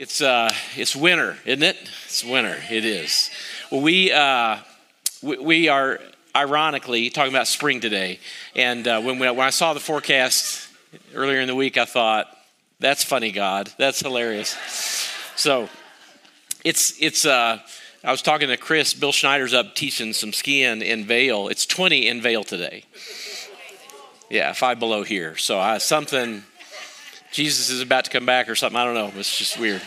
It's uh, it's winter, isn't it? It's winter. It is. Well, we uh, we, we are ironically talking about spring today, and uh, when when I saw the forecast earlier in the week, I thought, "That's funny, God. That's hilarious." So, it's it's. Uh, I was talking to Chris. Bill Schneider's up teaching some skiing in Vail. It's 20 in Vail today. Yeah, five below here. So I, something Jesus is about to come back or something. I don't know. It's just weird.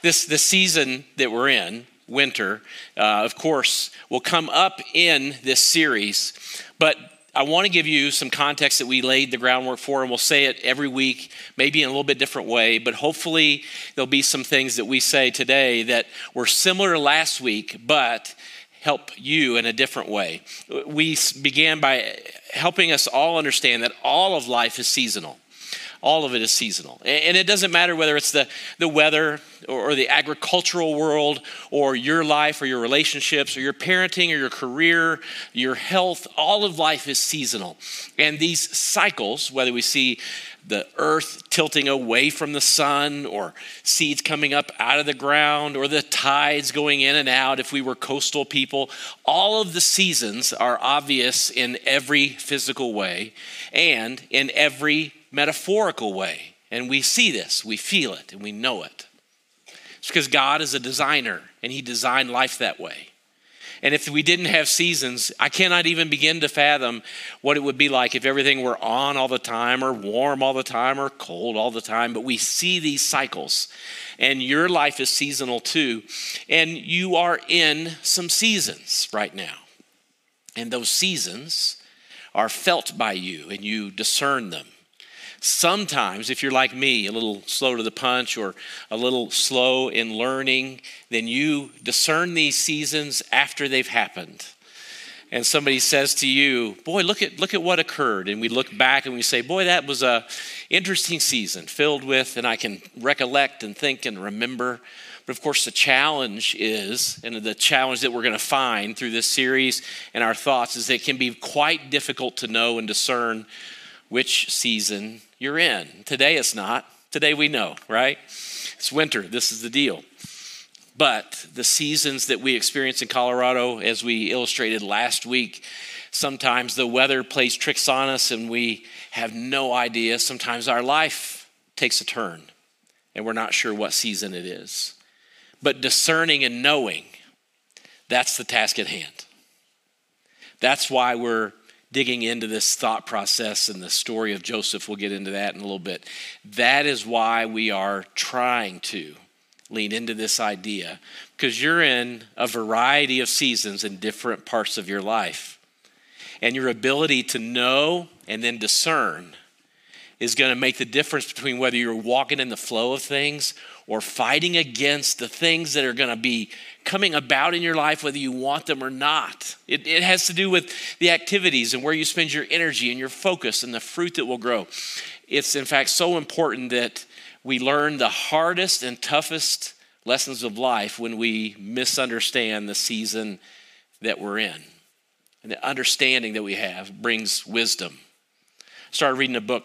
This the season that we're in, winter, uh, of course, will come up in this series. But I want to give you some context that we laid the groundwork for, and we'll say it every week, maybe in a little bit different way. But hopefully, there'll be some things that we say today that were similar to last week, but help you in a different way. We began by helping us all understand that all of life is seasonal all of it is seasonal. And it doesn't matter whether it's the, the weather or, the agricultural world or your life or your relationships or your parenting or your career, your health, all of life is seasonal. And these cycles, whether we see the earth tilting away from the sun, or seeds coming up out of the ground, or the tides going in and out if we were coastal people. All of the seasons are obvious in every physical way and in every metaphorical way. And we see this, we feel it, and we know it. It's because God is a designer and He designed life that way. And if we didn't have seasons, I cannot even begin to fathom what it would be like if everything were on all the time, or warm all the time, or cold all the time. But we see these cycles, and your life is seasonal too. And you are in some seasons right now. And those seasons are felt by you, and you discern them. Sometimes, if you're like me, a little slow to the punch or a little slow in learning, then you discern these seasons after they've happened. And somebody says to you, "Boy, look at look at what occurred." And we look back and we say, "Boy, that was a interesting season filled with and I can recollect and think and remember." But of course, the challenge is, and the challenge that we're going to find through this series and our thoughts is that it can be quite difficult to know and discern which season you're in. Today it's not. Today we know, right? It's winter. This is the deal. But the seasons that we experience in Colorado, as we illustrated last week, sometimes the weather plays tricks on us and we have no idea. Sometimes our life takes a turn and we're not sure what season it is. But discerning and knowing, that's the task at hand. That's why we're digging into this thought process and the story of Joseph. We'll get into that in a little bit. That is why we are trying to lean into this idea because you're in a variety of seasons in different parts of your life. And your ability to know and then discern is going to make the difference between whether you're walking in the flow of things or fighting against the things that are going to be coming about in your life, whether you want them or not. It, it has to do with the activities and where you spend your energy and your focus and the fruit that will grow. It's, in fact, so important that we learn the hardest and toughest lessons of life when we misunderstand the season that we're in. And the understanding that we have brings wisdom. I started reading a book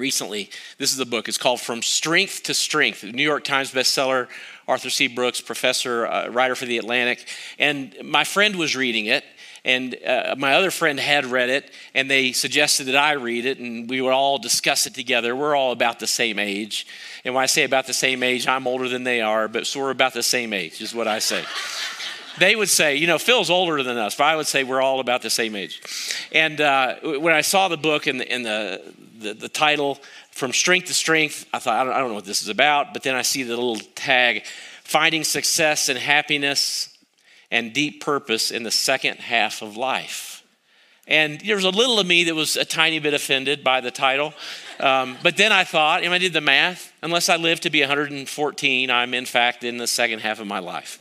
recently. This is the book. It's called From Strength to Strength. New York Times bestseller. Arthur C. Brooks, professor, uh, writer for the Atlantic, and my friend was reading it. And uh, my other friend had read it, and they suggested that I read it, and we would all discuss it together. We're all about the same age. And when I say about the same age, I'm older than they are, but so we're about the same age, is what I say they would say, you know, Phil's older than us, but I would say we're all about the same age. And uh, when I saw the book and, the, and the, the, the, title, From Strength to Strength, I thought, I don't, I don't know what this is about. But then I see the little tag, Finding Success and Happiness and Deep Purpose in the Second Half of Life. And there was a little of me that was a tiny bit offended by the title. Um, but then I thought, and I did the math, unless I live to be 114, I'm in fact in the second half of my life.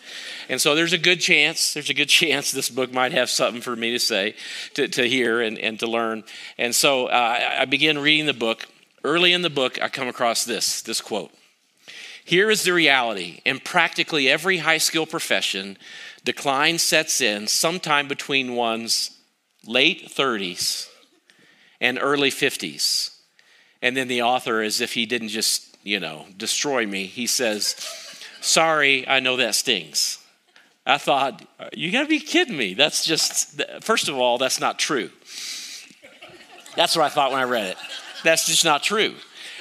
And so there's a good chance, there's a good chance this book might have something for me to say, to, to hear, and, and to learn. And so uh, I began reading the book. Early in the book, I come across this, this quote. Here is the reality. In practically every high skill profession, decline sets in sometime between one's late 30s and early 50s. And then the author, as if he didn't just you know, destroy me, he says, Sorry, I know that stings. I thought, You gotta be kidding me. That's just, first of all, that's not true. That's what I thought when I read it. That's just not true.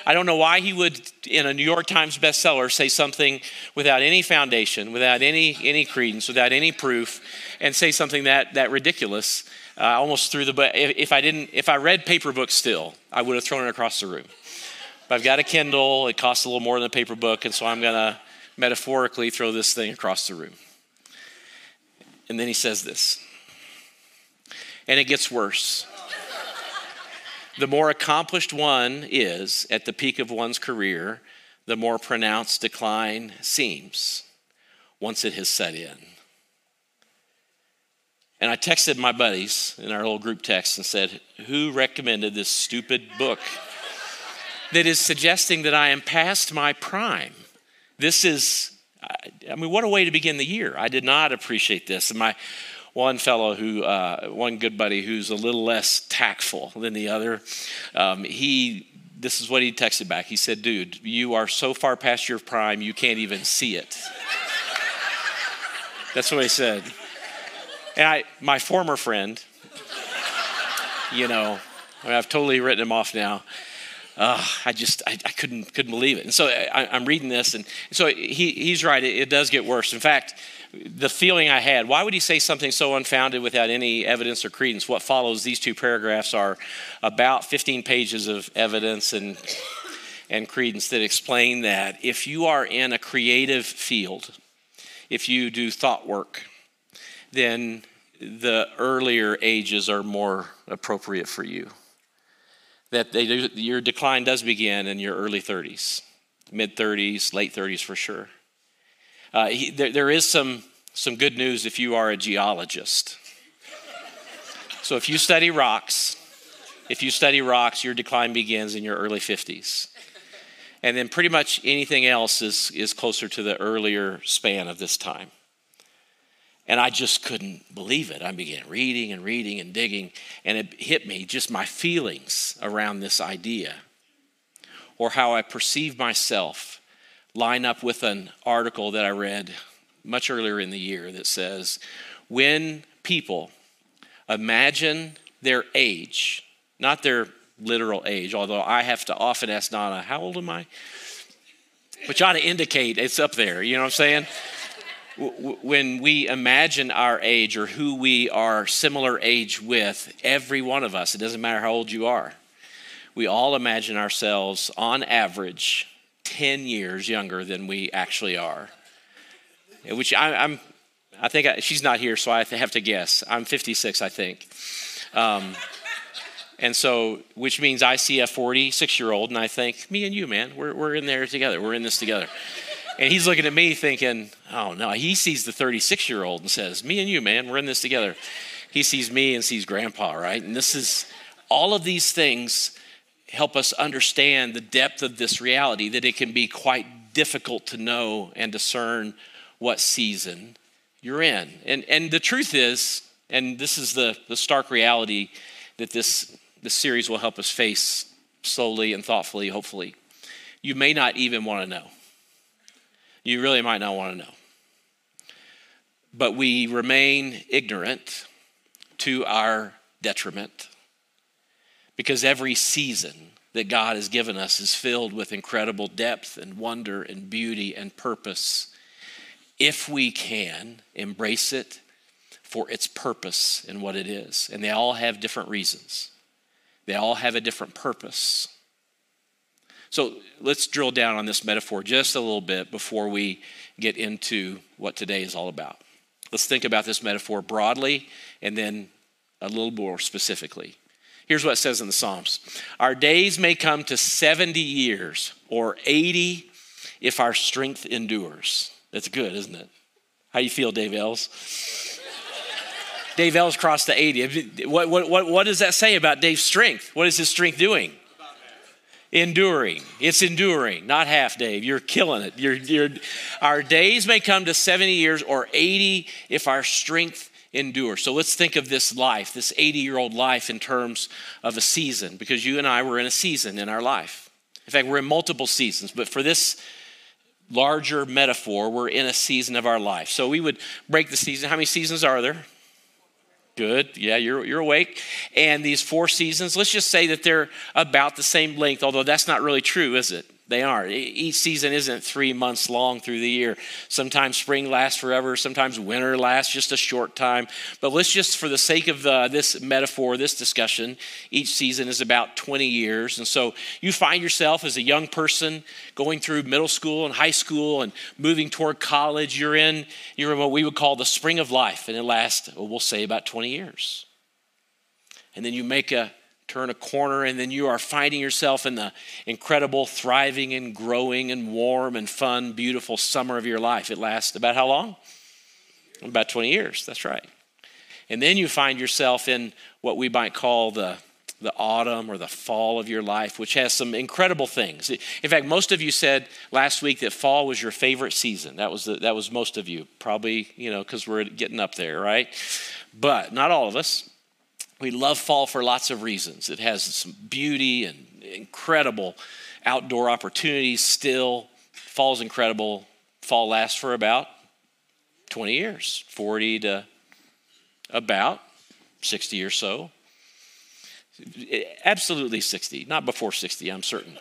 I don't know why he would, in a New York Times bestseller, say something without any foundation, without any, any credence, without any proof, and say something that, that ridiculous. Uh, almost threw the book. If, I didn't, if I read paper books still, I would have thrown it across the room. But I've got a Kindle. It costs a little more than a paper book, and so I'm to metaphorically throw this thing across the room. And then he says this, and it gets worse the more accomplished one is at the peak of one's career, the more pronounced decline seems once it has set in. And I texted my buddies in our little group text and said, Who recommended this stupid book that is suggesting that I am past my prime? This is, I mean, what a way to begin the year. I did not appreciate this. And my one fellow who, uh, one good buddy who's a little less tactful than the other, um, he, this is what he texted back. He said, Dude, you are so far past your prime, you can't even see it. That's what he said. And I, my former friend, you know, I have totally written him off now. Uh, I just I, I, couldn't couldn't believe it. And so I, am reading this, and so he, he's right. It, it, does get worse. In fact, the feeling I had. Why would he say something so unfounded without any evidence or credence? What follows these two paragraphs are about 15 pages of evidence and, and credence that explain that if you are in a creative field, if you do thought work, then the earlier ages are more appropriate for you. That they your decline does begin in your early 30s, mid 30s, late 30s for sure. Uh, he, there, there is some, some good news if you are a geologist. so if you study rocks, if you study rocks, your decline begins in your early 50s. And then pretty much anything else is, is closer to the earlier span of this time. And I just couldn't believe it. I began reading and reading and digging, and it hit me just my feelings around this idea or how I perceive myself line up with an article that I read much earlier in the year that says when people imagine their age, not their literal age, although I have to often ask Donna, How old am I? Which ought to indicate it's up there, you know what I'm saying? When we imagine our age or who we are similar age with, every one of us, it doesn't matter how old you are, we all imagine ourselves on average 10 years younger than we actually are. Which I, am I think I, she's not here, so I have to guess. I'm 56, I think. Um, and so, which means I see a 46 year old and I think, me and you, man, we're, we're in there together. We're in this together. And he's looking at me thinking, oh no, he sees the 36 year old and says, me and you, man, we're in this together. He sees me and sees grandpa, right? And this is all of these things help us understand the depth of this reality, that it can be quite difficult to know and discern what season you're in. And, and the truth is, and this is the, the stark reality that this, this series will help us face slowly and thoughtfully, hopefully, you may not even want to know. You really might not want to know. But we remain ignorant to our detriment because every season that God has given us is filled with incredible depth and wonder and beauty and purpose. If we can embrace it for its purpose and what it is. And they all have different reasons, they all have a different purpose. So let's drill down on this metaphor just a little bit before we get into what today is all about. Let's think about this metaphor broadly and then a little more specifically. Here's what it says in the Psalms Our days may come to 70 years or 80 if our strength endures. That's good, isn't it? How you feel, Dave Ells? Dave Ells crossed the 80. What, what, what, what does that say about Dave's strength? What is his strength doing? Enduring. It's enduring, not half, Dave. You're killing it. You're, you're, our days may come to 70 years or 80 if our strength endures. So let's think of this life, this 80 year old life, in terms of a season, because you and I were in a season in our life. In fact, we're in multiple seasons, but for this larger metaphor, we're in a season of our life. So we would break the season. How many seasons are there? Good. Yeah, you're, you're awake. And these four seasons, let's just say that they're about the same length, although that's not really true, is it? They are. Each season isn't three months long through the year. Sometimes spring lasts forever, sometimes winter lasts just a short time. But let's just, for the sake of uh, this metaphor, this discussion, each season is about 20 years. And so you find yourself as a young person going through middle school and high school and moving toward college. You're in, you're in what we would call the spring of life, and it lasts, we'll say, about 20 years. And then you make a turn a corner, and then you are finding yourself in the incredible, thriving, and growing, and warm, and fun, beautiful summer of your life. It lasts about how long? About 20 years, that's right. And then you find yourself in what we might call the, the autumn or the fall of your life, which has some incredible things. In fact, most of you said last week that fall was your favorite season. That was, the, that was most of you, probably, you know, because we're getting up there, right? But not all of us. We love fall for lots of reasons. It has some beauty and incredible outdoor opportunities still. Fall's incredible. Fall lasts for about 20 years, 40 to about 60 or so. Eh, absolutely 60, not before 60, I'm certain.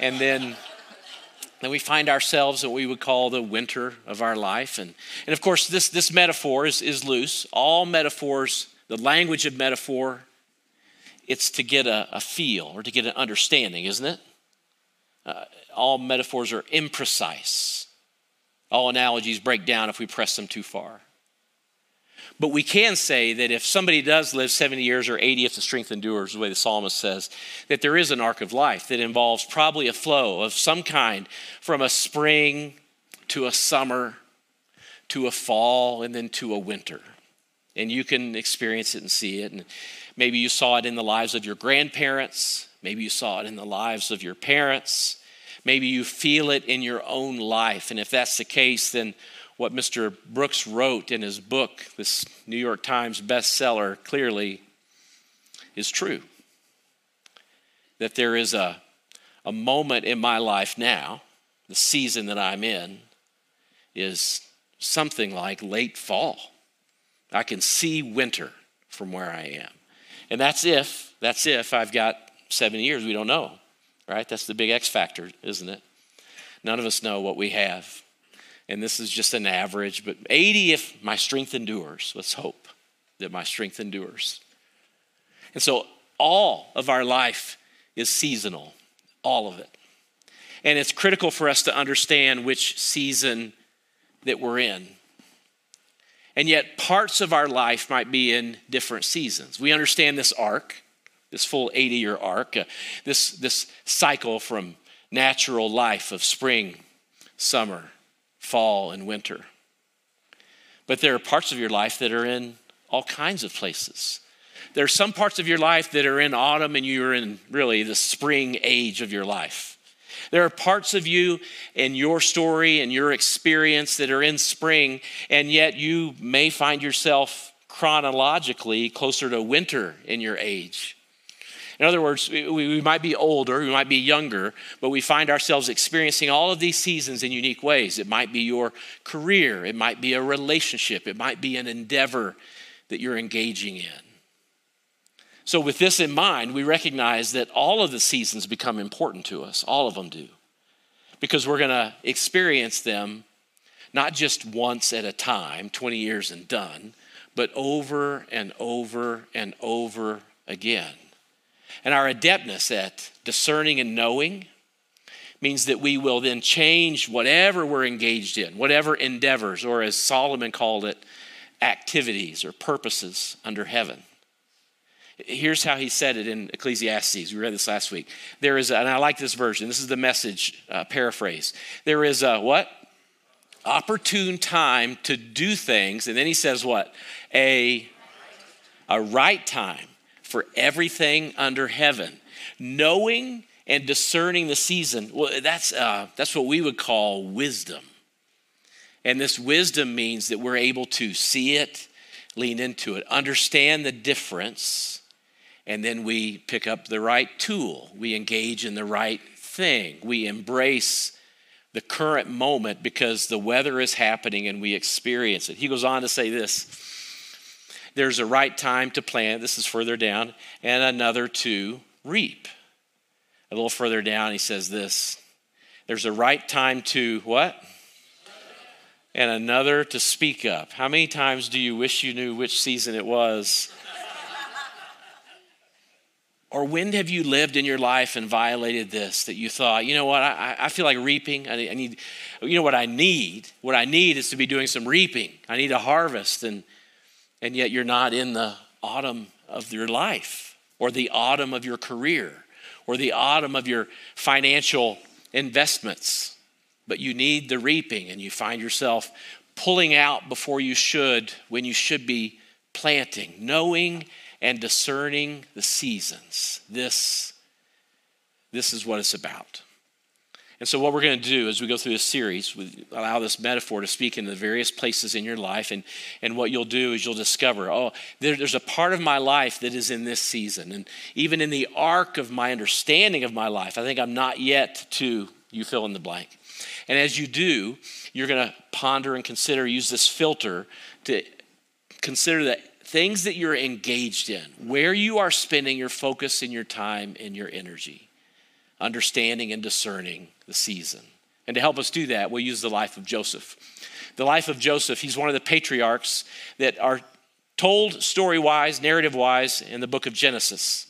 And then then we find ourselves in what we would call the winter of our life. And, and of course, this, this metaphor is, is loose. All metaphors the language of metaphor, it's to get a, a feel or to get an understanding, isn't it? Uh, all metaphors are imprecise. All analogies break down if we press them too far. But we can say that if somebody does live 70 years or 80 if the strength endures, the way the psalmist says, that there is an arc of life that involves probably a flow of some kind from a spring to a summer to a fall and then to a winter and you can experience it and see it. And maybe you saw it in the lives of your grandparents, maybe you saw it in the lives of your parents, maybe you feel it in your own life. And if that's the case, then what Mr. Brooks wrote in his book, this New York Times bestseller, clearly is true. That there is a, a moment in my life now, the season that I'm in, is something like late fall I can see winter from where I am. And that's if, that's if I've got seven years. We don't know, right? That's the big X factor, isn't it? None of us know what we have. And this is just an average, but 80 if my strength endures. Let's hope that my strength endures. And so all of our life is seasonal, all of it. And it's critical for us to understand which season that we're in. And yet, parts of our life might be in different seasons. We understand this arc, this full 80 year arc, uh, this, this cycle from natural life of spring, summer, fall, and winter. But there are parts of your life that are in all kinds of places. There are some parts of your life that are in autumn, and you're in really the spring age of your life. There are parts of you and your story and your experience that are in spring, and yet you may find yourself chronologically closer to winter in your age. In other words, we, we, might be older, we might be younger, but we find ourselves experiencing all of these seasons in unique ways. It might be your career, it might be a relationship, it might be an endeavor that you're engaging in. So, with this in mind, we recognize that all of the seasons become important to us. All of them do. Because we're going to experience them not just once at a time, 20 years and done, but over and over and over again. And our adeptness at discerning and knowing means that we will then change whatever we're engaged in, whatever endeavors, or as Solomon called it, activities or purposes under heaven. Here's how he said it in Ecclesiastes. We read this last week. There is, a, and I like this version. This is the message uh, paraphrase. There is a what? Opportune time to do things. And then he says what? A, a right time for everything under heaven. Knowing and discerning the season, well, that's, uh, that's what we would call wisdom. And this wisdom means that we're able to see it, lean into it, understand the difference and then we pick up the right tool. We engage in the right thing. We embrace the current moment because the weather is happening and we experience it. He goes on to say this there's a right time to plant, this is further down, and another to reap. A little further down, he says this there's a right time to what? And another to speak up. How many times do you wish you knew which season it was? Or when have you lived in your life and violated this that you thought, you know what, I, I feel like reaping. I need, I need, you know what I need? What I need is to be doing some reaping. I need a harvest. And, and yet you're not in the autumn of your life or the autumn of your career or the autumn of your financial investments. But you need the reaping and you find yourself pulling out before you should when you should be planting, knowing and discerning the seasons. This, this is what it's about. And so, what we're going to do as we go through this series, we allow this metaphor to speak into the various places in your life. And, and what you'll do is you'll discover, oh, there, there's a part of my life that is in this season. And even in the arc of my understanding of my life, I think I'm not yet to, you fill in the blank. And as you do, you're going to ponder and consider, use this filter to consider that things that you're engaged in, where you are spending your focus and your time and your energy, understanding and discerning the season. And to help us do that, we'll use the life of Joseph. The life of Joseph, he's one of the patriarchs that are told story wise, narrative wise, in the book of Genesis.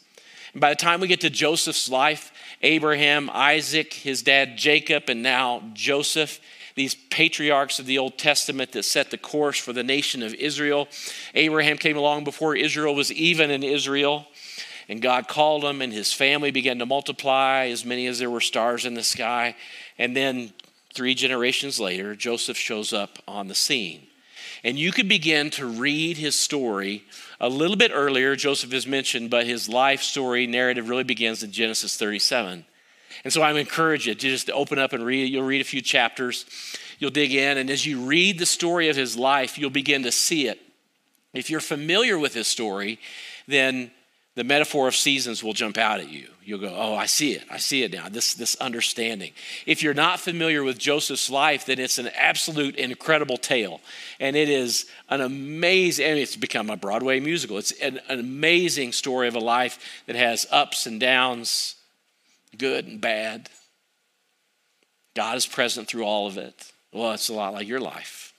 And by the time we get to Joseph's life, Abraham, Isaac, his dad Jacob, and now Joseph, these patriarchs of the Old Testament that set the course for the nation of Israel. Abraham came along before Israel was even in Israel, and God called him, and his family began to multiply, as many as there were stars in the sky. And then three generations later, Joseph shows up on the scene. And you could begin to read his story a little bit earlier. Joseph is mentioned, but his life story narrative really begins in Genesis 37. And so I'm encourage you to just open up and read. You'll read a few chapters, you'll dig in, and as you read the story of his life, you'll begin to see it. If you're familiar with his story, then the metaphor of seasons will jump out at you. You'll go, Oh, I see it. I see it now. This, this understanding. If you're not familiar with Joseph's life, then it's an absolute incredible tale. And it is an amazing, and it's become a Broadway musical. It's an, an amazing story of a life that has ups and downs, good and bad. God is present through all of it. Well, it's a lot like your life.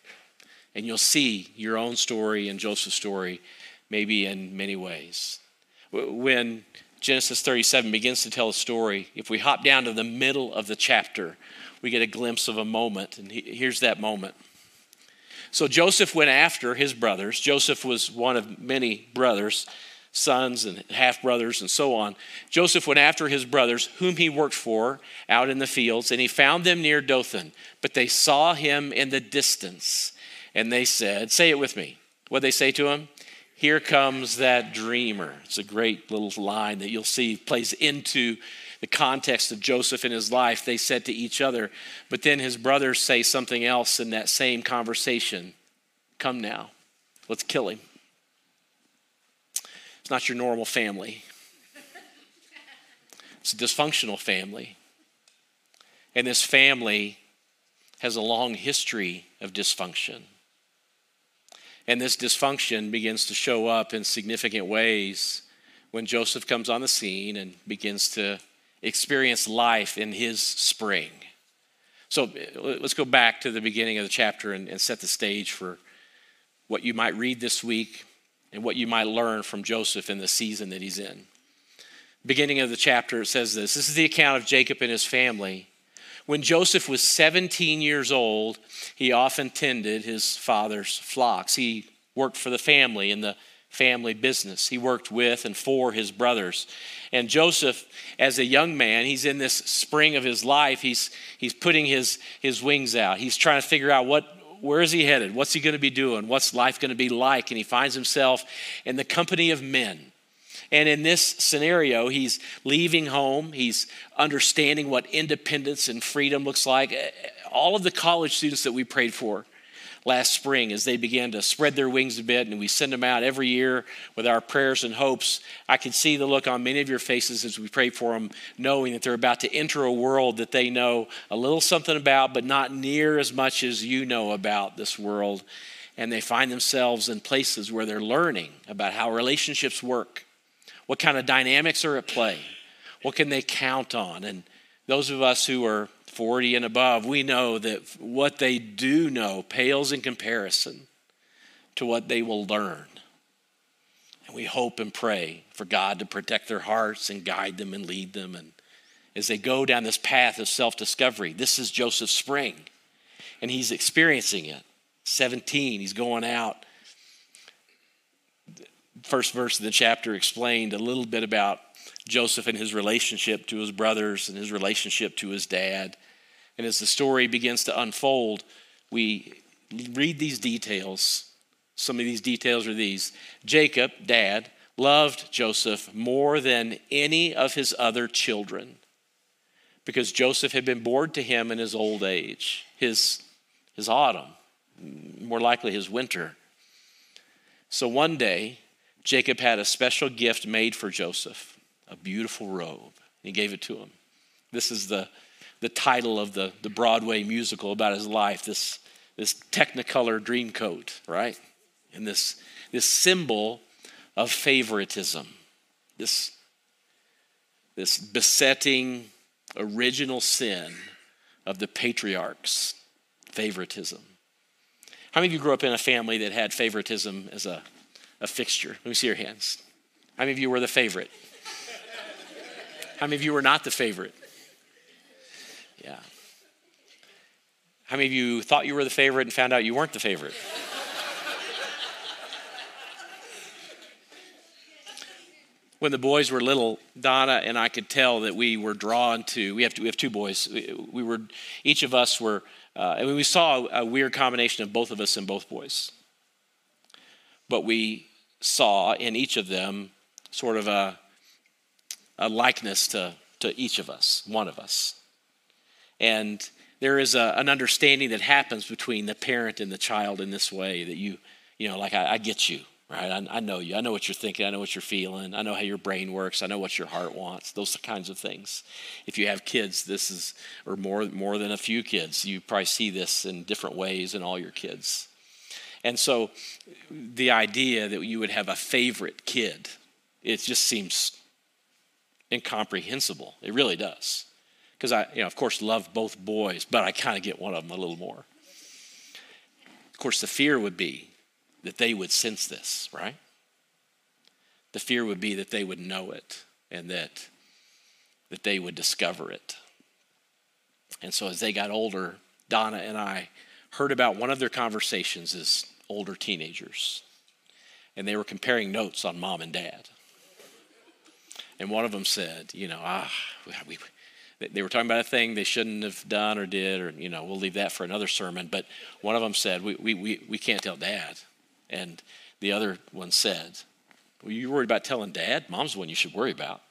And you'll see your own story and Joseph's story maybe in many ways. When Genesis 37 begins to tell a story, if we hop down to the middle of the chapter, we get a glimpse of a moment. And here's that moment. So Joseph went after his brothers. Joseph was one of many brothers sons and half brothers and so on. Joseph went after his brothers, whom he worked for out in the fields, and he found them near Dothan. But they saw him in the distance, and they said, Say it with me. What they say to him? Here comes that dreamer. It's a great little line that you'll see plays into the context of Joseph and his life. They said to each other, but then his brothers say something else in that same conversation Come now, let's kill him. It's not your normal family, it's a dysfunctional family. And this family has a long history of dysfunction. And this dysfunction begins to show up in significant ways when Joseph comes on the scene and begins to experience life in his spring. So uh, let's go back to the beginning of the chapter and, and set the stage for what you might read this week and what you might learn from Joseph in the season that he's in. Beginning of the chapter, it says this this is the account of Jacob and his family. When Joseph was 17 years old, he often tended his father's flocks. He worked for the family in the family business. He worked with and for his brothers. And Joseph, as a young man, he's in this spring of his life. He's, he's putting his, his wings out. He's trying to figure out what, where is he headed? What's he going to be doing? What's life going to be like? And he finds himself in the company of men. And in this scenario, he's leaving home, he's understanding what independence and freedom looks like. All of the college students that we prayed for last spring as they began to spread their wings a bit and we send them out every year with our prayers and hopes. I could see the look on many of your faces as we pray for them, knowing that they're about to enter a world that they know a little something about, but not near as much as you know about this world. And they find themselves in places where they're learning about how relationships work, what kind of dynamics are at play, what can they count on. And those of us who are 40 and above, we know that what they do know pales in comparison to what they will learn. And we hope and pray for God to protect their hearts and guide them and lead them. And as they go down this path of self discovery, this is Joseph's Spring, and he's experiencing it. 17, he's going out. First verse of the chapter explained a little bit about Joseph and his relationship to his brothers and his relationship to his dad. And as the story begins to unfold, we read these details. Some of these details are these Jacob, dad, loved Joseph more than any of his other children because Joseph had been born to him in his old age, his, his autumn, more likely his winter. So one day, Jacob had a special gift made for Joseph a beautiful robe. He gave it to him. This is the the title of the, the Broadway musical about his life, this, this Technicolor Dreamcoat, right? And this, this symbol of favoritism, this, this besetting original sin of the patriarchs, favoritism. How many of you grew up in a family that had favoritism as a, a fixture? Let me see your hands. How many of you were the favorite? How many of you were not the favorite? Yeah. How many of you thought you were the favorite and found out you weren't the favorite? when the boys were little, Donna and I could tell that we were drawn to. We have, to, we have two boys. We were each of us were, uh, and we saw a weird combination of both of us and both boys. But we saw in each of them sort of a, a likeness to, to each of us, one of us. And there is a, an understanding that happens between the parent and the child in this way that you, you know, like, I, I get you, right? I, I, know you. I know what you're thinking. I know what you're feeling. I know how your brain works. I know what your heart wants. Those kinds of things. If you have kids, this is, or more, more than a few kids, you probably see this in different ways in all your kids. And so the idea that you would have a favorite kid, it just seems incomprehensible. It really does because I, you know, of course, love both boys, but I kind of get one of them a little more. Of course, the fear would be that they would sense this, right? The fear would be that they would know it and that that they would discover it. And so as they got older, Donna and I heard about one of their conversations as older teenagers. And they were comparing notes on mom and dad. And one of them said, you know, ah, we, they were talking about a thing they shouldn't have done or did, or, you know, we'll leave that for another sermon. But one of them said, we, we, we, we can't tell dad. And the other one said, well, you're worried about telling dad? Mom's the one you should worry about.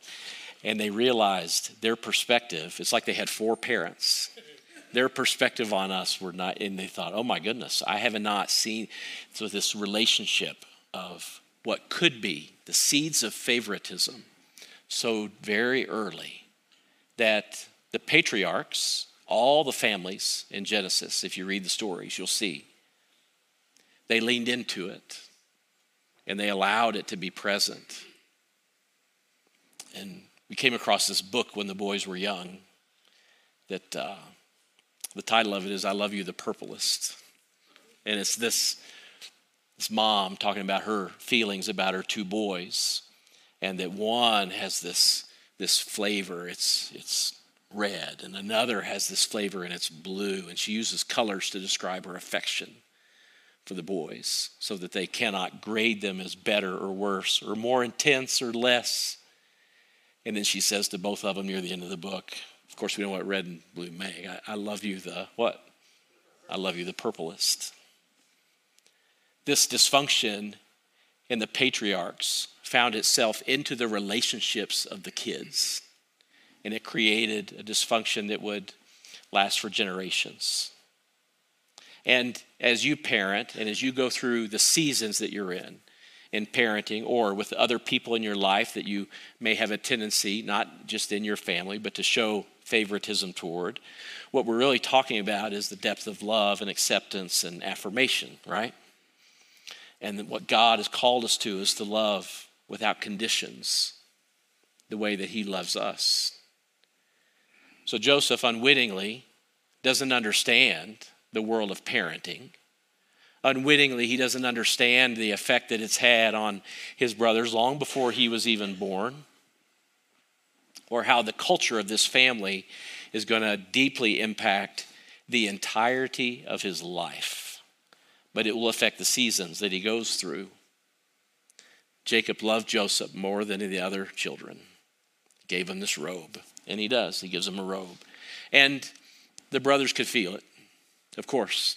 And they realized their perspective, it's like they had four parents. Their perspective on us were not, and they thought, oh my goodness, I have not seen so this relationship of what could be the seeds of favoritism so very early that the patriarchs, all the families in Genesis, if you read the stories, you'll see, they leaned into it and they allowed it to be present. And we came across this book when the boys were young that uh, the title of it is I Love You the Purplest. And it's this, this mom talking about her feelings about her two boys, and that one has this this flavor. It's, it's red, and another has this flavor and it's blue. And she uses colors to describe her affection for the boys so that they cannot grade them as better or worse or more intense or less. And then she says to both of them near the end of the book, of course, we know what red and blue make. I, I love you the what? I love you the purplest. This dysfunction in the patriarchs found itself into the relationships of the kids. And it created a dysfunction that would last for generations. And as you parent and as you go through the seasons that you're in, in parenting or with other people in your life that you may have a tendency, not just in your family, but to show favoritism toward. What we're really talking about is the depth of love and acceptance and affirmation, right? And what God has called us to is to love without conditions, the way that He loves us. So Joseph unwittingly doesn't understand the world of parenting unwittingly, he doesn't understand the effect that it's had on his brothers long before he was even born, or how the culture of this family is going to deeply impact the entirety of his life. But it will affect the seasons that he goes through. Jacob loved Joseph more than the other children. Gave him this robe, and he does. He gives him a robe. And the brothers could feel it, of course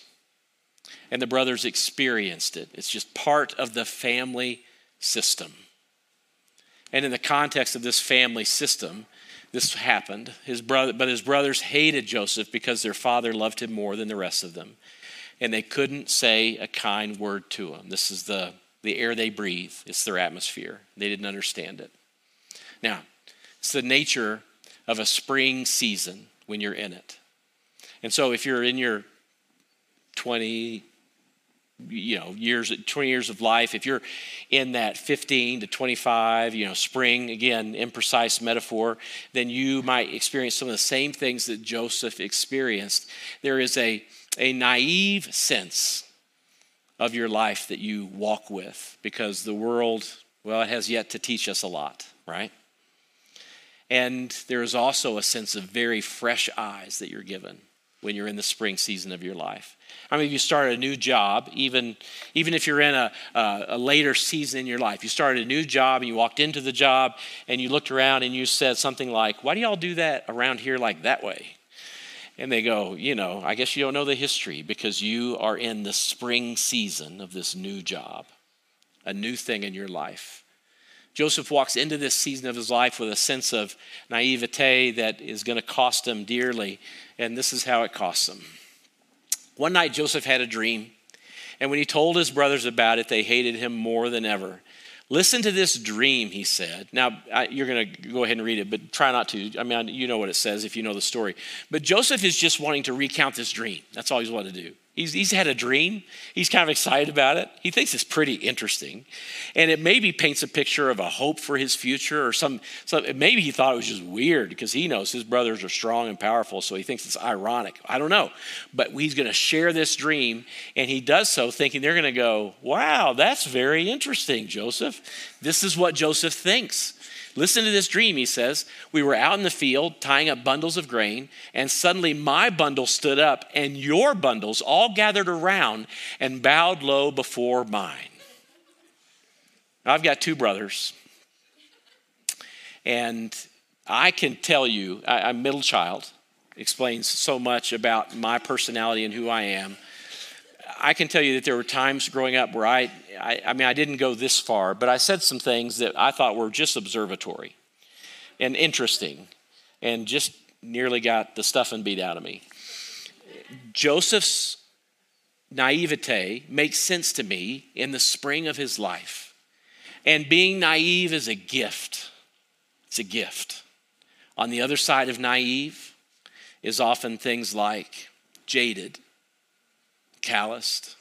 and the brothers experienced it. It's just part of the family system. And in the context of this family system, this happened. His brother, but his brothers hated Joseph because their father loved him more than the rest of them. And they couldn't say a kind word to him. This is the, the air they breathe, it's their atmosphere. They didn't understand it. Now, it's the nature of a spring season when you're in it. And so if you're in your 20 you know years 20 years of life if you're in that 15 to 25 you know spring again imprecise metaphor then you might experience some of the same things that joseph experienced there is a, a naive sense of your life that you walk with because the world well it has yet to teach us a lot right and there is also a sense of very fresh eyes that you're given when you're in the spring season of your life. I mean, if you start a new job, even, even if you're in a, a, a, later season in your life, you started a new job and you walked into the job and you looked around and you said something like, Why do y'all do that around here like that way? And they go, You know, I guess you don't know the history because you are in the spring season of this new job, a new thing in your life. Joseph walks into this season of his life with a sense of naivete that is going to cost him dearly, and this is how it costs him. One night, Joseph had a dream, and when he told his brothers about it, they hated him more than ever. Listen to this dream, he said. Now, I, you're going to go ahead and read it, but try not to. I mean, you know what it says if you know the story. But Joseph is just wanting to recount this dream. That's all he's wanting to do. He's, he's had a dream. He's kind of excited about it. He thinks it's pretty interesting. And it maybe paints a picture of a hope for his future or some, some maybe he thought it was just weird because he knows his brothers are strong and powerful, so he thinks it's ironic. I don't know. But he's going to share this dream, and he does so thinking they're going to go, wow, that's very interesting, Joseph. This is what Joseph thinks. Listen to this dream, he says. We were out in the field tying up bundles of grain, and suddenly my bundle stood up, and your bundles all gathered around and bowed low before mine. I've got two brothers, and I can tell you, I, am a middle child, explains so much about my personality and who I am. I can tell you that there were times growing up where I, I, I, mean, I didn't go this far, but I said some things that I thought were just observatory and interesting and just nearly got the stuffing beat out of me. Joseph's naivete makes sense to me in the spring of his life. And being naive is a gift. It's a gift. On the other side of naive is often things like jaded calloused,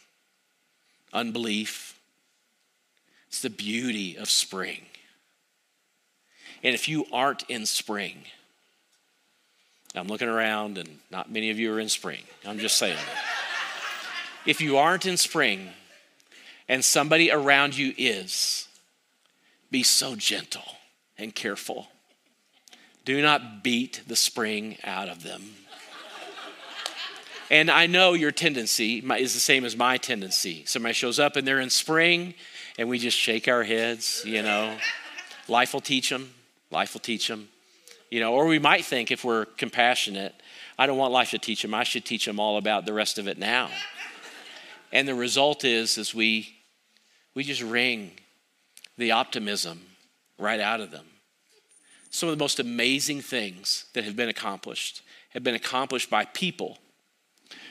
unbelief. It's the beauty of spring. And if you aren't in spring, I'm looking around and not many of you are in spring. I'm just saying. if you aren't in spring and somebody around you is, be so gentle and careful. Do not beat the spring out of them. And I know your tendency is the same as my tendency. Somebody shows up and they're in spring and we just shake our heads, you know. Life will teach them. Life will teach them. You know, or we might think if we're compassionate, I don't want life to teach them. I should teach them all about the rest of it now. And the result is is we we just wring the optimism right out of them. Some of the most amazing things that have been accomplished have been accomplished by people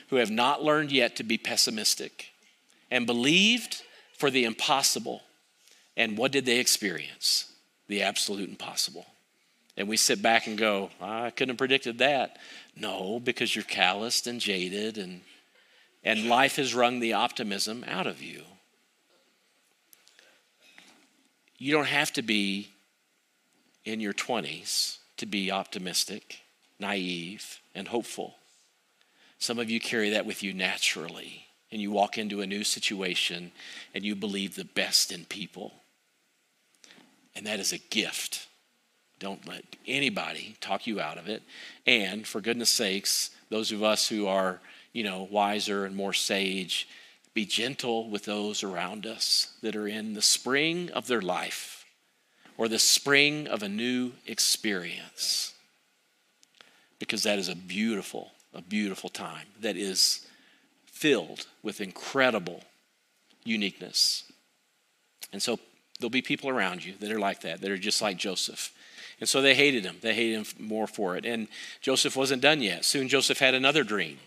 who have not learned yet to be pessimistic and believed for the impossible. And what did they experience? The absolute impossible. And we sit back and go, I couldn't have predicted that. No, because you're calloused and jaded, and, and life has wrung the optimism out of you. You don't have to be in your 20s to be optimistic, naive, and hopeful. Some of you carry that with you naturally, and you walk into a new situation and you believe the best in people. And that is a gift. Don't let anybody talk you out of it. And for goodness sakes, those of us who are, you know, wiser and more sage, be gentle with those around us that are in the spring of their life or the spring of a new experience. Because that is a beautiful, a beautiful time that is filled with incredible uniqueness. And so there'll be people around you that are like that, that are just like Joseph. And so they hated him. They hated him more for it. And Joseph wasn't done yet. Soon Joseph had another dream.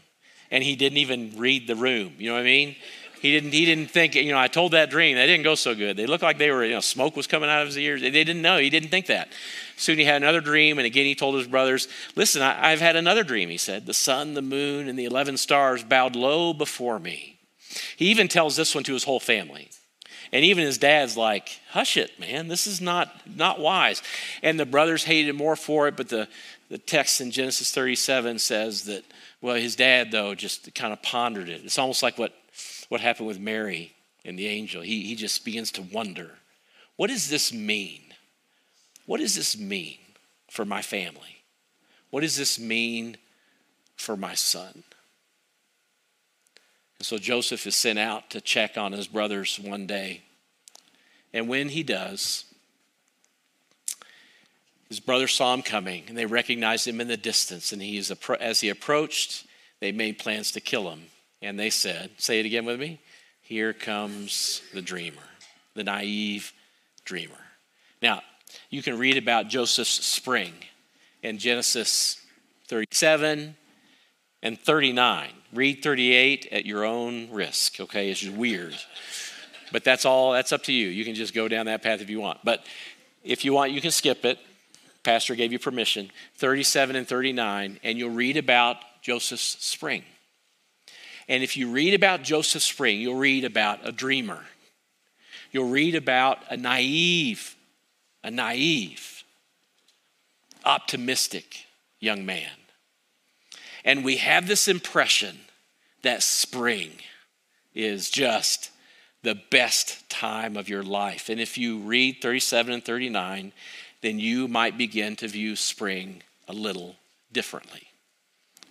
And he didn't even read the room. You know what I mean? He didn't, he didn't think, you know, I told that dream. That didn't go so good. They looked like they were, you know, smoke was coming out of his ears. They didn't know. He didn't think that. Soon he had another dream. And again, he told his brothers, Listen, I, I've had another dream, he said. The sun, the moon, and the 11 stars bowed low before me. He even tells this one to his whole family. And even his dad's like, hush it, man. This is not, not wise. And the brothers hated more for it, but the, the text in Genesis 37 says that, well, his dad, though, just kind of pondered it. It's almost like what, what happened with Mary and the angel. He, he just begins to wonder what does this mean? What does this mean for my family? What does this mean for my son? And so Joseph is sent out to check on his brothers one day. And when he does, his brothers saw him coming and they recognized him in the distance. And he is, as he approached, they made plans to kill him. And they said, Say it again with me. Here comes the dreamer, the naive dreamer. Now, you can read about Joseph's spring in Genesis 37 and 39. Read 38 at your own risk, okay? It's just weird. But that's all, that's up to you. You can just go down that path if you want. But if you want, you can skip it. Pastor gave you permission. 37 and 39, and you'll read about Joseph's spring. And if you read about Joseph spring, you'll read about a dreamer. You'll read about a naive, a naive, optimistic young man. And we have this impression that spring is just the best time of your life. And if you read 37 and 39, then you might begin to view spring a little differently.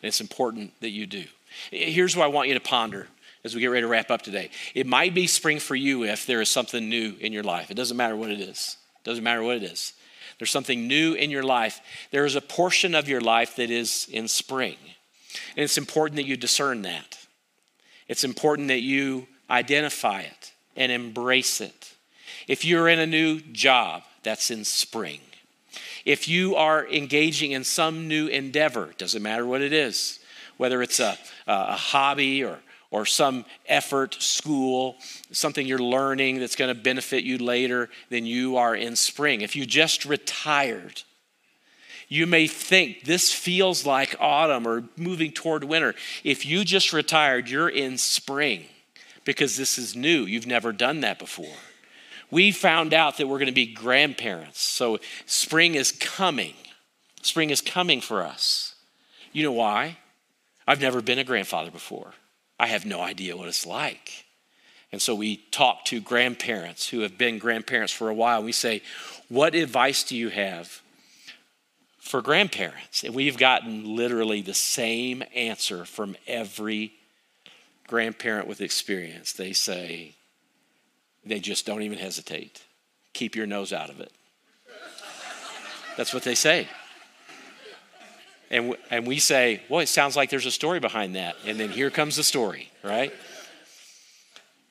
And it's important that you do. Here's what I want you to ponder as we get ready to wrap up today. It might be spring for you if there is something new in your life. It doesn't matter what it is. It doesn't matter what it is. There's something new in your life. There is a portion of your life that is in spring. And it's important that you discern that. It's important that you identify it and embrace it. If you're in a new job, that's in spring. If you are engaging in some new endeavor, doesn't matter what it is, whether it's a, a hobby or, or some effort, school, something you're learning that's going to benefit you later, then you are in spring. If you just retired, you may think this feels like autumn or moving toward winter. If you just retired, you're in spring because this is new. You've never done that before. We found out that we're going to be grandparents. So spring is coming. Spring is coming for us. You know why? I've never been a grandfather before. I have no idea what it's like. And so we talk to grandparents who have been grandparents for a while. We say, What advice do you have for grandparents? And we've gotten literally the same answer from every grandparent with experience, they say, they just don't even hesitate. Keep your nose out of it. That's what they say. And, and we say, well, it sounds like there's a story behind that. And then here comes the story, right?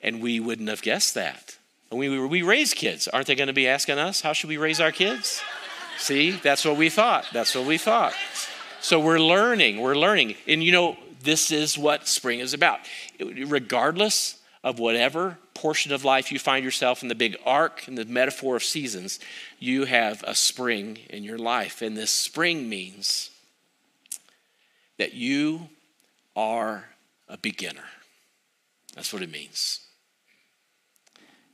And we wouldn't have guessed that. And we, we raise kids. Aren't they going to be asking us, how should we raise our kids? See, that's what we thought. That's what we thought. So we're learning. We're learning. And you know, this is what spring is about. Regardless of whatever portion of life you find yourself in the big arc and the metaphor of seasons, you have a spring in your life. And this spring means that you are a beginner. That's what it means.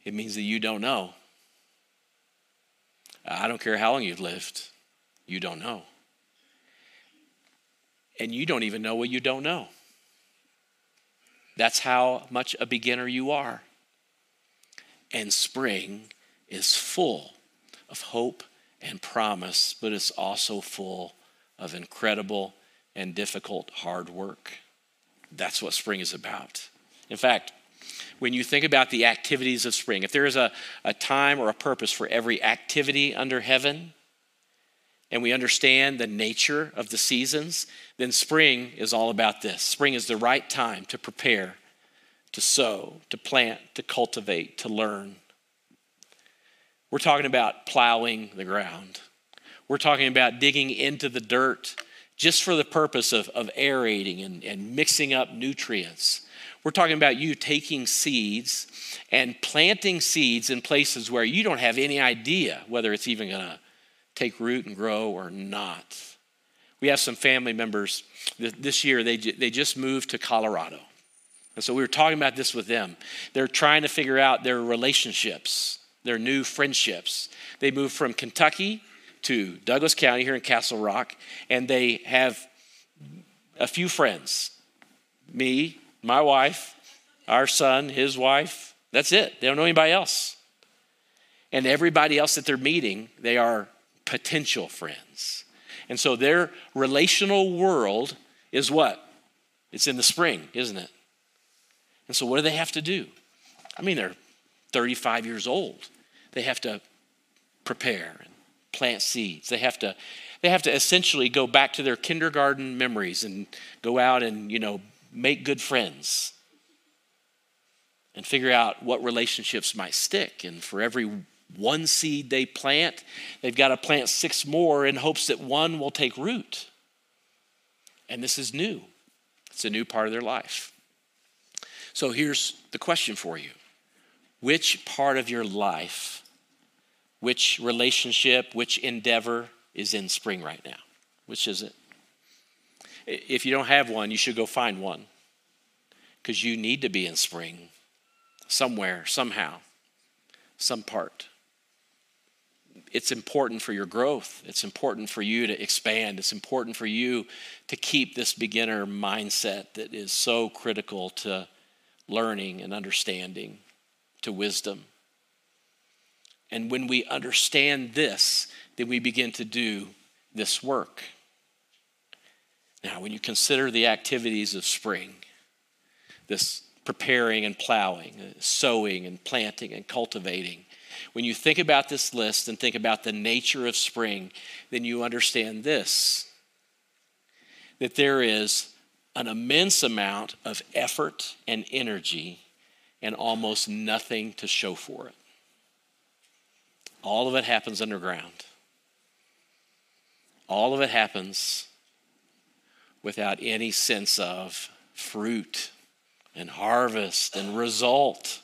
It means that you don't know. I don't care how long you've lived, you don't know. And you don't even know what you don't know. That's how much a beginner you are. And spring is full of hope and promise, but it's also full of incredible and difficult hard work. That's what spring is about. In fact, when you think about the activities of spring, if there is a, a time or a purpose for every activity under heaven, and we understand the nature of the seasons, then spring is all about this. Spring is the right time to prepare, to sow, to plant, to cultivate, to learn. We're talking about plowing the ground. We're talking about digging into the dirt just for the purpose of, of aerating and, and mixing up nutrients. We're talking about you taking seeds and planting seeds in places where you don't have any idea whether it's even going to take root and grow or not. We have some family members this year, they, they just moved to Colorado. And so we were talking about this with them. They're trying to figure out their relationships, their new friendships. They moved from Kentucky to Douglas County here in Castle Rock, and they have a few friends me, my wife, our son, his wife. That's it. They don't know anybody else. And everybody else that they're meeting, they are potential friends. And so their relational world is what? It's in the spring, isn't it? And so what do they have to do? I mean, they're 35 years old. They have to prepare and plant seeds. They have to they have to essentially go back to their kindergarten memories and go out and, you know, make good friends and figure out what relationships might stick. And for every one seed they plant, they've got to plant six more in hopes that one will take root. And this is new, it's a new part of their life. So here's the question for you Which part of your life, which relationship, which endeavor is in spring right now? Which is it? If you don't have one, you should go find one because you need to be in spring somewhere, somehow, some part it's important for your growth. It's important for you to expand. It's important for you to keep this beginner mindset that is so critical to learning and understanding, to wisdom. And when we understand this, then we begin to do this work. Now, when you consider the activities of spring, this preparing and plowing, uh, sowing and planting and cultivating, when you think about this list and think about the nature of spring, then you understand this that there is an immense amount of effort and energy and almost nothing to show for it. All of it happens underground. All of it happens without any sense of fruit and harvest and result.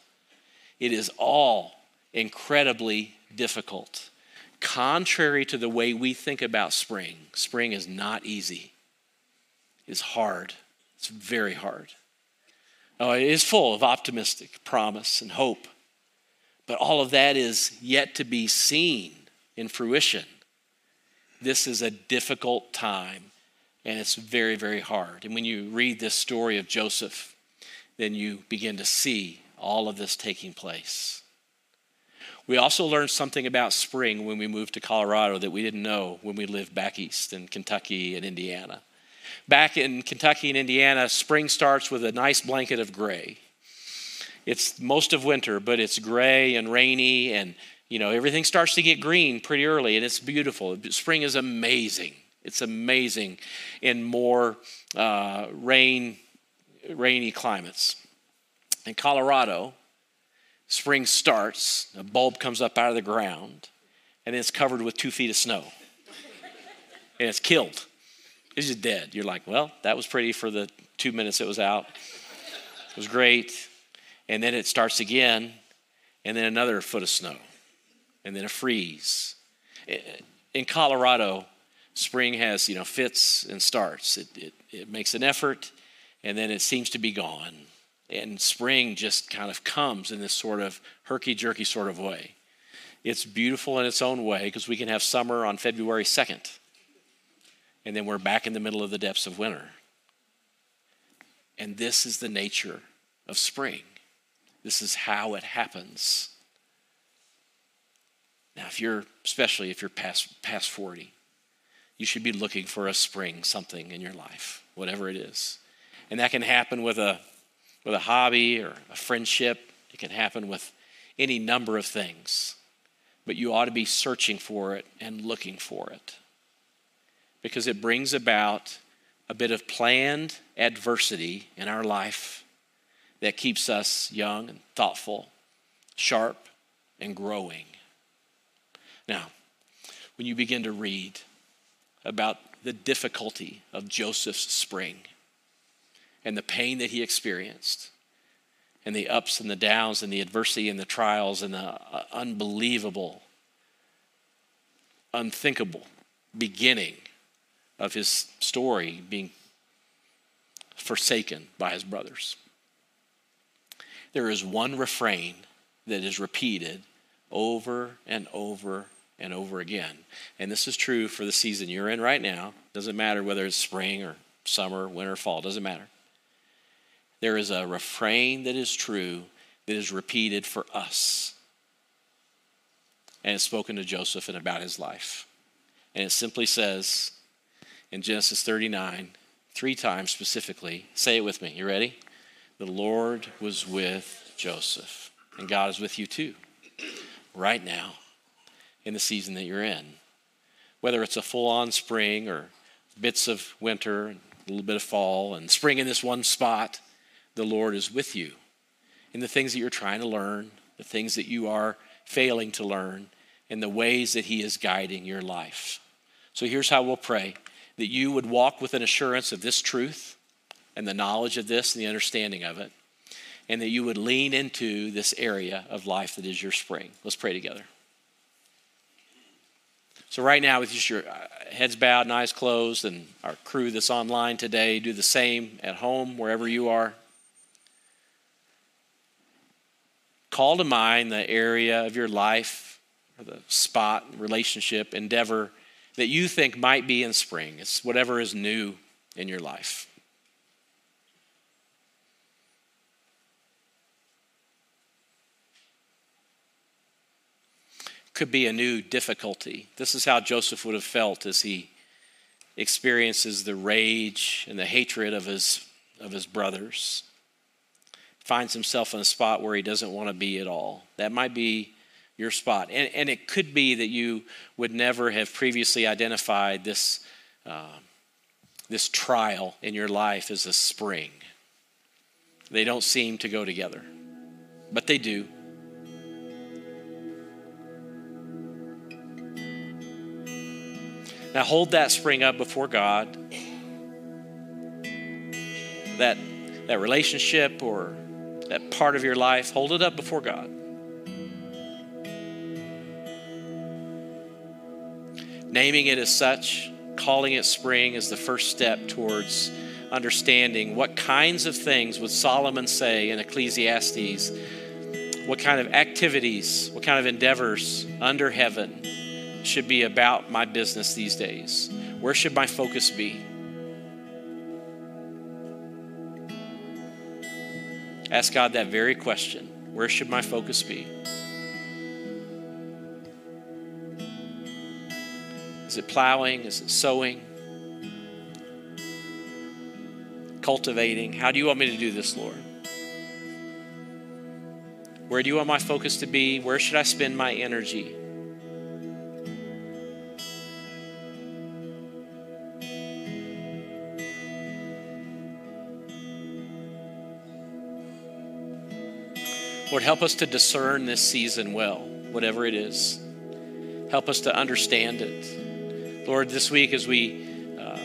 It is all incredibly difficult. Contrary to the way we think about spring, spring is not easy. It's hard. It's very hard. Oh, it is full of optimistic promise and hope. But all of that is yet to be seen in fruition. This is a difficult time and it's very, very hard. And when you read this story of Joseph, then you begin to see all of this taking place. We also learned something about spring when we moved to Colorado that we didn't know when we lived back east in Kentucky and Indiana. Back in Kentucky and Indiana, spring starts with a nice blanket of gray. It's most of winter, but it's gray and rainy, and you know everything starts to get green pretty early, and it's beautiful. Spring is amazing. It's amazing in more uh, rain, rainy climates. In Colorado, spring starts, a bulb comes up out of the ground, and it's covered with two feet of snow. and it's killed. It's just dead. You're like, well, that was pretty for the two minutes it was out. It was great. And then it starts again, and then another foot of snow, and then a freeze. In Colorado, spring has, you know, fits and starts. It, it, it makes an effort, and then it seems to be gone. And spring just kind of comes in this sort of herky jerky sort of way. It's beautiful in its own way because we can have summer on February 2nd, and then we're back in the middle of the depths of winter. And this is the nature of spring. This is how it happens. Now, if you're, especially if you're past, past 40, you should be looking for a spring something in your life, whatever it is. And that can happen with a, with a hobby or a friendship. It can happen with any number of things. But you ought to be searching for it and looking for it. Because it brings about a bit of planned adversity in our life that keeps us young and thoughtful, sharp, and growing. Now, when you begin to read about the difficulty of Joseph's spring and the pain that he experienced, and the ups and the downs, and the adversity and the trials, and the uh, unbelievable, unthinkable beginning of his story being forsaken by his brothers. There is one refrain that is repeated over and over and over again. And this is true for the season you're in right now. Doesn't matter whether it's spring or summer, winter, fall, doesn't matter. There is a refrain that is true that is repeated for us. And it's spoken to Joseph and about his life. And it simply says in Genesis 39, three times specifically, say it with me. You ready? The Lord was with Joseph, and God is with you too, right now, in the season that you're in. Whether it's a full on spring or bits of winter, a little bit of fall, and spring in this one spot, the Lord is with you in the things that you're trying to learn, the things that you are failing to learn, and the ways that He is guiding your life. So here's how we'll pray that you would walk with an assurance of this truth and the knowledge of this and the understanding of it, and that you would lean into this area of life that is your spring. Let's pray together. So, right now, with just your uh, heads bowed and eyes closed, and our crew that's online today, do the same at home, wherever you are. Call to mind the area of your life, or the spot, relationship, endeavor that you think might be in spring. It's whatever is new in your life. Could be a new difficulty. This is how Joseph would have felt as he experiences the rage and the hatred of his, of his brothers. Finds himself in a spot where he doesn't want to be at all. That might be your spot. And, and it could be that you would never have previously identified this, uh, this trial in your life as a spring. They don't seem to go together, but they do. Now hold that spring up before God. That, that relationship or that part of your life, hold it up before God. Naming it as such, calling it spring is the first step towards understanding what kinds of things would Solomon say in Ecclesiastes, what kind of activities, what kind of endeavors under heaven should be about my business these days? Where should my focus be? Ask God that very question. Where should my focus be? Is it plowing? Is it sowing? Cultivating? How do you want me to do this, Lord? Where do you want my focus to be? Where should I spend my energy? Lord, help us to discern this season well, whatever it is. Help us to understand it. Lord, this week as we uh,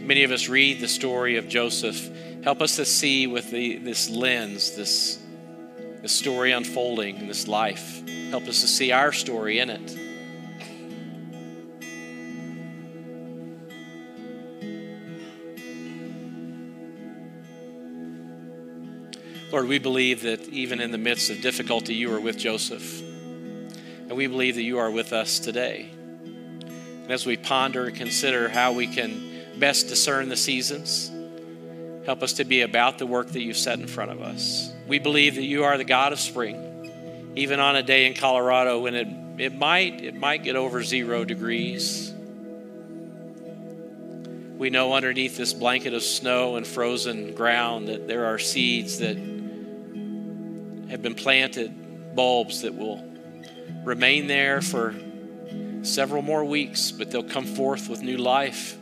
many of us read the story of Joseph, help us to see with the, this lens, this, this story unfolding in this life. Help us to see our story in it. Lord, we believe that even in the midst of difficulty, you are with Joseph. And we believe that you are with us today. And as we ponder and consider how we can best discern the seasons, help us to be about the work that you've set in front of us. We believe that you are the God of spring, even on a day in Colorado when it, it might it might get over zero degrees. We know underneath this blanket of snow and frozen ground that there are seeds that have been planted, bulbs that will remain there for several more weeks, but they'll come forth with new life.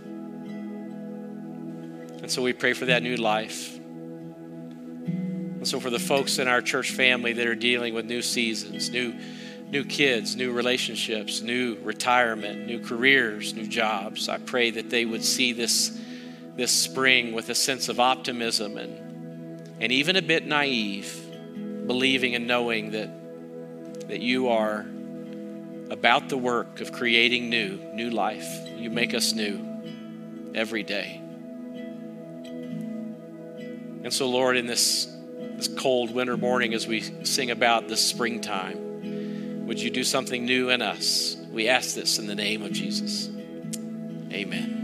And so we pray for that new life. And so for the folks in our church family that are dealing with new seasons, new new kids, new relationships, new retirement, new careers, new jobs, I pray that they would see this this spring with a sense of optimism and and even a bit naive believing and knowing that, that you are about the work of creating new, new life. You make us new every day. And so, Lord, in this, this cold winter morning, as we sing about the springtime, would you do something new in us? We ask this in the name of Jesus. Amen.